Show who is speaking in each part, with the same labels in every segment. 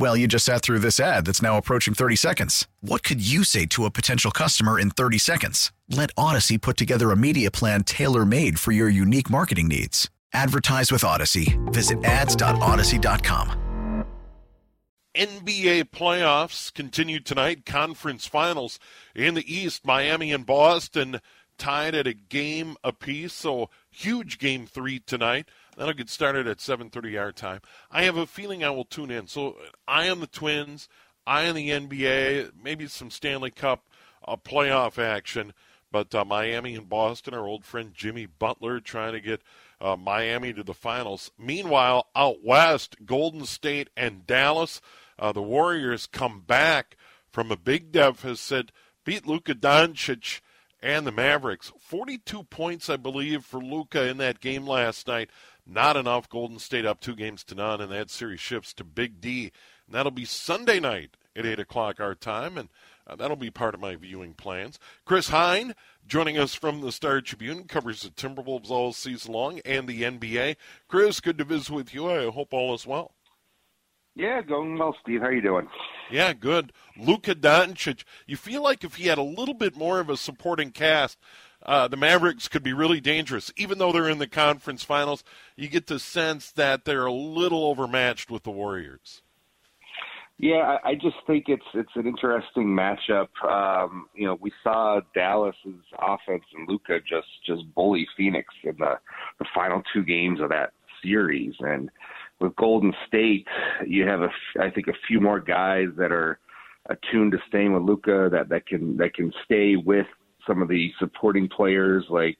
Speaker 1: Well, you just sat through this ad that's now approaching 30 seconds. What could you say to a potential customer in 30 seconds? Let Audacy put together a media plan tailor made for your unique marketing needs. Advertise with Audacy. Visit ads.audacy.com.
Speaker 2: NBA playoffs continue tonight. Conference finals in the East. Miami and Boston tied at a game apiece. So huge game three tonight. That'll get started at 7:30 our time. I have a feeling I will tune in. So eye on the Twins, eye on the NBA, maybe some Stanley Cup uh, playoff action. But uh, Miami and Boston, our old friend Jimmy Butler trying to get uh, Miami to the finals. Meanwhile, out west, Golden State and Dallas, uh, the Warriors come back from a big deficit, beat Luka Doncic and the Mavericks. 42 points, I believe, for Luka in that game last night. Not enough. Golden State up two games to none, and that series shifts to Big D. And that'll be Sunday night at 8 o'clock our time, and uh, that'll be part of my viewing plans. Chris Hine joining us from the Star Tribune covers the Timberwolves all season long and the NBA. Chris, good to visit with you. I hope all is well.
Speaker 3: Yeah, going well, Steve. How you doing?
Speaker 2: Yeah, good. Luka Doncic. You feel like if he had a little bit more of a supporting cast, uh, the Mavericks could be really dangerous. Even though they're in the conference finals, you get the sense that they're a little overmatched with the Warriors.
Speaker 3: Yeah, I, I just think it's it's an interesting matchup. Um, you know, we saw Dallas's offense and Luka just just bully Phoenix in the the final two games of that series, and with Golden State, you have a I think a few more guys that are attuned to staying with Luka that that can that can stay with some of the supporting players like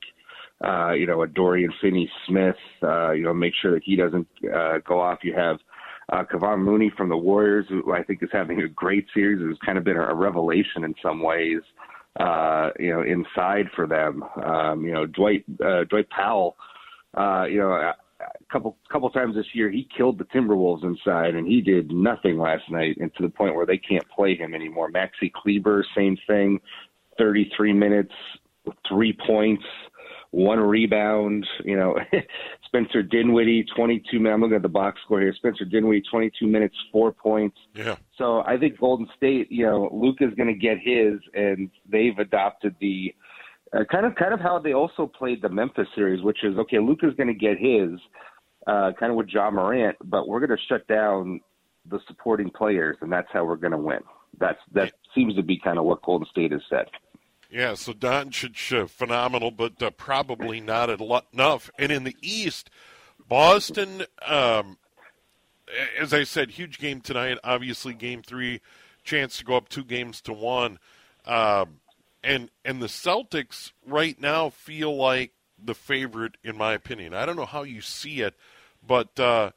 Speaker 3: uh, you know a Dorian Finney-Smith. Uh, you know, make sure that he doesn't uh, go off. You have uh, Kevon Looney from the Warriors, who I think is having a great series. It's kind of been a revelation in some ways. Uh, you know, inside for them. Um, you know, Dwight uh, Dwight Powell. Uh, you know, a couple couple times this year he killed the Timberwolves inside, and he did nothing last night, and to the point where they can't play him anymore. Maxi Kleber, same thing. 33 minutes, three points, one rebound. You know, Spencer Dinwiddie, 22 minutes. I'm looking at the box score here. Spencer Dinwiddie, 22 minutes, four points.
Speaker 2: Yeah.
Speaker 3: So I think Golden State, you know, Luka's going to get his, and they've adopted the uh, kind of kind of how they also played the Memphis series, which is okay. Luka's going to get his, uh, kind of with Ja Morant, but we're going to shut down the supporting players, and that's how we're going to win. That's that seems to be kind of what Golden State has said.
Speaker 2: Yeah, so Doncic uh, phenomenal, but uh, probably not enough. And in the East, Boston, um, as I said, huge game tonight. Obviously, game three, chance to go up two games to one. Um, and and the Celtics right now feel like the favorite, in my opinion. I don't know how you see it, but uh,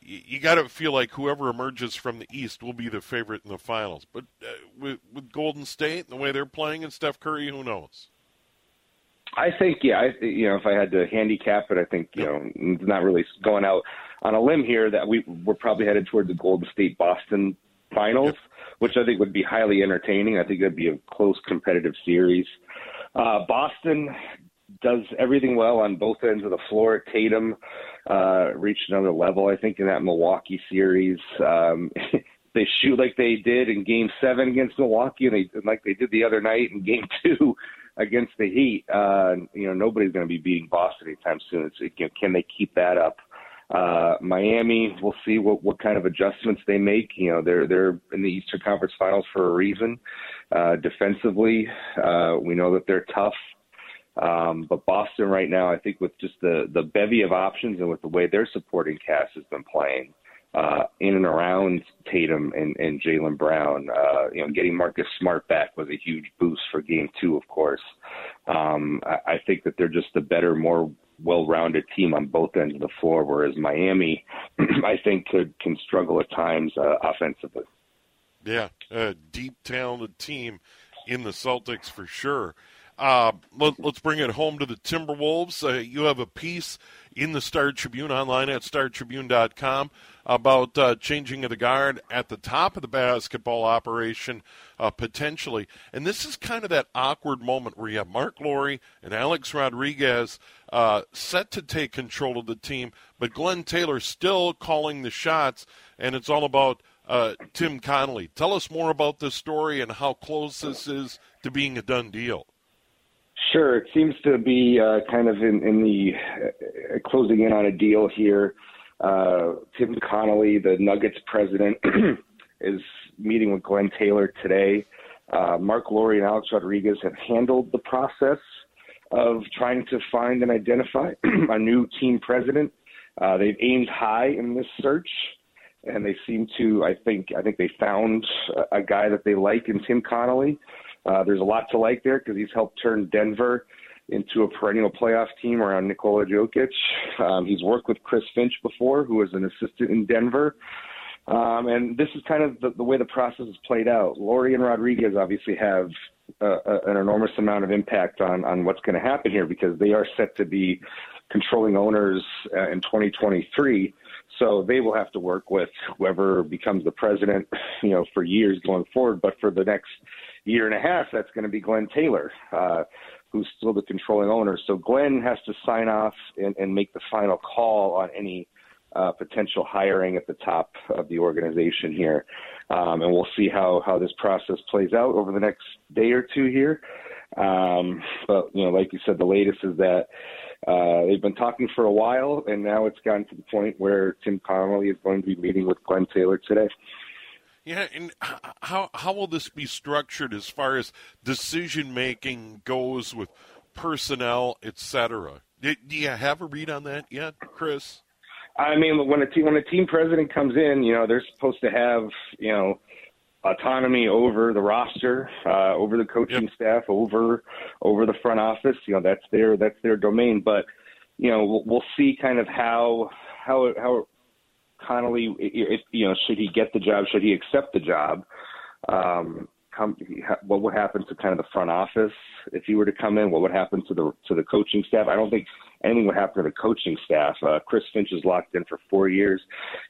Speaker 2: you got to feel like whoever emerges from the East will be the favorite in the finals. But uh, with, with Golden State, and the way they're playing, and Steph Curry, who knows?
Speaker 3: I think, yeah, I, you know, if I had to handicap it, I think, you know, not really going out on a limb here that we we're probably headed toward the Golden State Boston finals, which I think would be highly entertaining. I think it'd be a close competitive series. Uh, Boston does everything well on both ends of the floor. Tatum uh, reached another level, I think, in that Milwaukee series. Um, they shoot like they did in Game Seven against Milwaukee, and they and like they did the other night in Game Two against the Heat. Uh, you know, nobody's going to be beating Boston anytime soon. It's, it, can they keep that up? Uh, Miami, we'll see what, what kind of adjustments they make. You know, they're they're in the Eastern Conference Finals for a reason. Uh, defensively, uh, we know that they're tough. Um, but Boston right now, I think with just the the bevy of options and with the way their supporting cast has been playing, uh, in and around Tatum and, and Jaylen Brown. Uh, you know, getting Marcus Smart back was a huge boost for Game Two, of course. Um, I, I think that they're just a better, more well-rounded team on both ends of the floor. Whereas Miami, I think, could can struggle at times uh, offensively.
Speaker 2: Yeah, a deep, talented team in the Celtics for sure. Uh, let, us bring it home to the Timberwolves. Uh, you have a piece in the Star Tribune online at startribune.com about uh, changing of the guard at the top of the basketball operation uh, potentially. And this is kind of that awkward moment where you have Marc Lore and Alex Rodriguez uh, set to take control of the team, but Glenn Taylor still calling the shots, and it's all about uh, Tim Connelly. Tell us more about this story and how close this is to being a done deal.
Speaker 3: Sure. It seems to be uh, kind of in, in the uh, closing in on a deal here. Uh, Tim Connelly, the Nuggets president, is meeting with Glenn Taylor today. Uh, Marc Lore and Alex Rodriguez have handled the process of trying to find and identify a new team president. Uh, they've aimed high in this search, and they seem to. I think. I think they found a, guy that they like in Tim Connelly. There's a lot to like there because he's helped turn Denver into a perennial playoff team around Nikola Jokic. Um, he's worked with Chris Finch before, who was an assistant in Denver. Um, and this is kind of the, the way the process has played out. Lore and Rodriguez obviously have uh, an enormous amount of impact on, on what's going to happen here because they are set to be controlling owners uh, in 2023. So they will have to work with whoever becomes the president, you know, for years going forward. But for the next year and a half, that's going to be Glenn Taylor, uh, who's still the controlling owner. So Glenn has to sign off and, and make the final call on any uh, potential hiring at the top of the organization here. Um, and we'll see how, how this process plays out over the next day or two here. Um, but, you know, like you said, the latest is that uh, they've been talking for a while, and now it's gotten to the point where Tim Connelly is going to be meeting with Glenn Taylor today.
Speaker 2: Yeah, and how how will this be structured as far as decision making goes with personnel, etc.? Do you have a read on that yet, Chris?
Speaker 3: I mean, when a team when a team president comes in, you know they're supposed to have you know autonomy over the roster, uh, over the coaching yep. staff, over over the front office. You know that's their that's their domain. But you know we'll, we'll see kind of how how how Connelly, if, you know, should he get the job? Should he accept the job? Um, come, what would happen to kind of the front office if he were to come in? What would happen to the to the coaching staff? I don't think anything would happen to the coaching staff. Uh, Chris Finch is locked in for four years.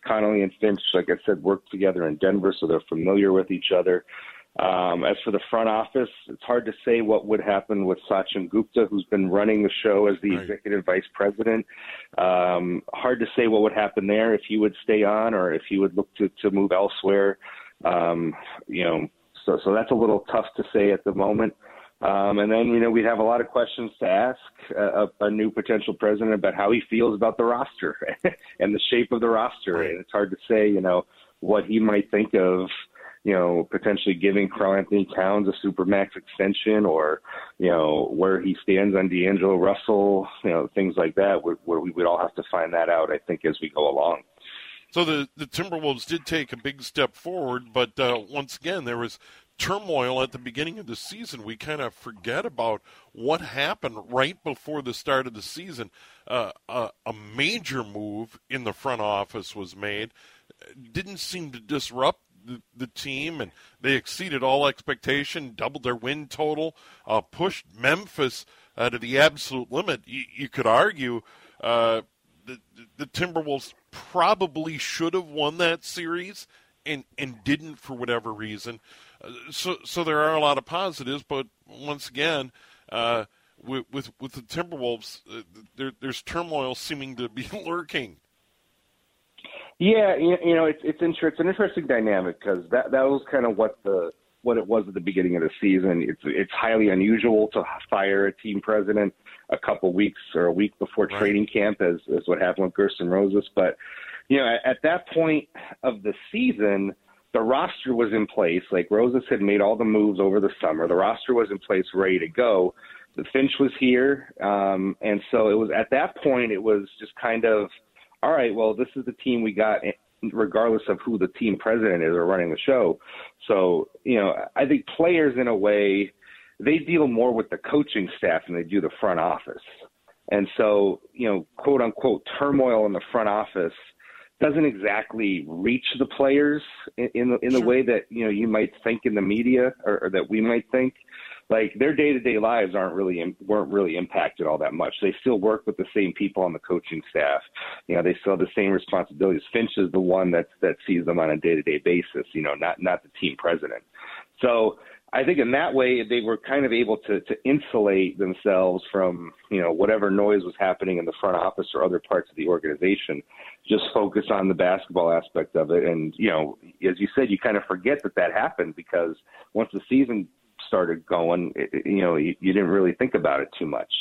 Speaker 3: Connelly and Finch, like I said, worked together in Denver, so they're familiar with each other. Um, as for the front office, it's hard to say what would happen with Sachin Gupta, who's been running the show as the right. executive vice president. Um, hard to say what would happen there if he would stay on or if he would look to, to move elsewhere. Um, you know, so so that's a little tough to say at the moment. Um, and then, you know, we'd have a lot of questions to ask a, a new potential president about how he feels about the roster and the shape of the roster. And it's hard to say, you know, what he might think of you know, potentially giving Karl-Anthony Towns a supermax extension or, you know, where he stands on D'Angelo Russell, you know, things like that, where we would all have to find that out, I think, as we go along.
Speaker 2: So the, the Timberwolves did take a big step forward, but uh, once again, there was turmoil at the beginning of the season. We kind of forget about what happened right before the start of the season. Uh, a, a major move in the front office was made. Didn't seem to disrupt the, team, and they exceeded all expectation, doubled their win total, uh, pushed Memphis uh, to the absolute limit. You, you could argue uh, the, the Timberwolves probably should have won that series and, and didn't for whatever reason. Uh, so, so there are a lot of positives, but once again, uh, with, with, with the Timberwolves, uh, there, there's turmoil seeming to be lurking.
Speaker 3: Yeah, you, you know, it's it's inter- it's an interesting dynamic because that that was kind of what the what it was at the beginning of the season. It's it's highly unusual to fire a team president a couple weeks or a week before right. training camp, as as what happened with Gersson Rosas. But you know, at, at that point of the season, the roster was in place. Like Rosas had made all the moves over the summer. The roster was in place, ready to go. The Finch was here, um, and so it was at that point it was just kind of, all right, well, this is the team we got, eh, regardless of who the team president is or running the show. So you know, I think players in a way they deal more with the coaching staff than they do the front office, and so you know, quote unquote turmoil in the front office doesn't exactly reach the players in, in the in the way that you know you might think in the media or, or that we might think like their day to day lives aren't really weren't really impacted all that much. They still work with the same people on the coaching staff. You know, they still have the same responsibilities. Finch is the one that that sees them on a day to day basis. You know, not not the team president. So I think in that way they were kind of able to to insulate themselves from you know whatever noise was happening in the front office or other parts of the organization. Just focus on the basketball aspect of it, and you know, as you said, you kind of forget that that happened because once the season started going, it, you know, you, you didn't really think about it too much.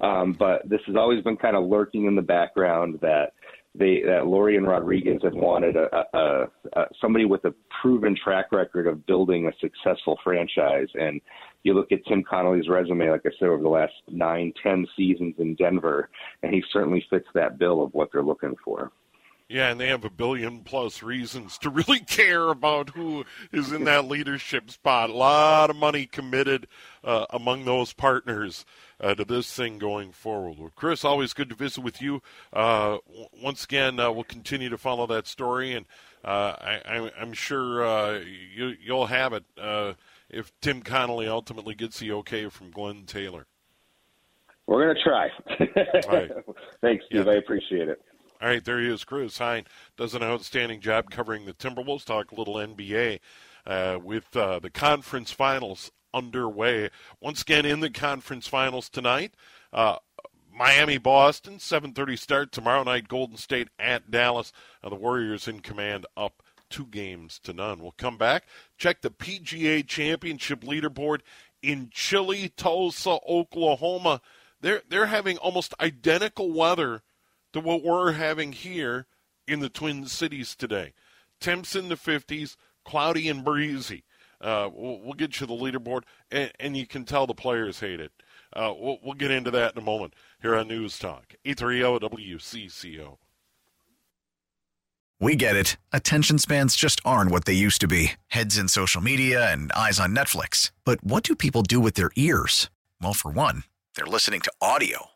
Speaker 3: Um, but this has always been kind of lurking in the background that they that Lore and Rodriguez had wanted a, a, a somebody with a proven track record of building a successful franchise. And you look at Tim Connelly's resume, like I said, over the last nine, ten seasons in Denver, and he certainly fits that bill of what they're looking for.
Speaker 2: Yeah, and they have a billion plus reasons to really care about who is in that leadership spot. A lot of money committed uh, among those partners uh, to this thing going forward. Well, Chris, always good to visit with you. Uh, once again, uh, we'll continue to follow that story, and uh, I, am sure uh, you, will have it if Tim Connelly ultimately gets the okay from Glenn Taylor.
Speaker 3: We're going to try. right. Thanks, Steve. Yeah. I appreciate it.
Speaker 2: All right, there he is. Chris Hine does an outstanding job covering the Timberwolves. Talk a little NBA uh, with uh, the conference finals underway. Once again, in the conference finals tonight, uh, Miami, Boston, 7:30 start tomorrow night. Golden State at Dallas. the Warriors in command, up two games to none. We'll come back. Check the PGA Championship leaderboard in chilly Tulsa, Oklahoma. They're they're having almost identical weather to what we're having here in the Twin Cities today. Temps in the 50s, cloudy and breezy. Uh, we'll, we'll, get you the leaderboard, and, and, you can tell the players hate it. Uh, we'll, we'll, get into that in a moment here on News Talk, 830 WCCO.
Speaker 1: We get it. Attention spans just aren't what they used to be heads in social media and eyes on Netflix. But what do people do with their ears? Well, for one, they're listening to audio.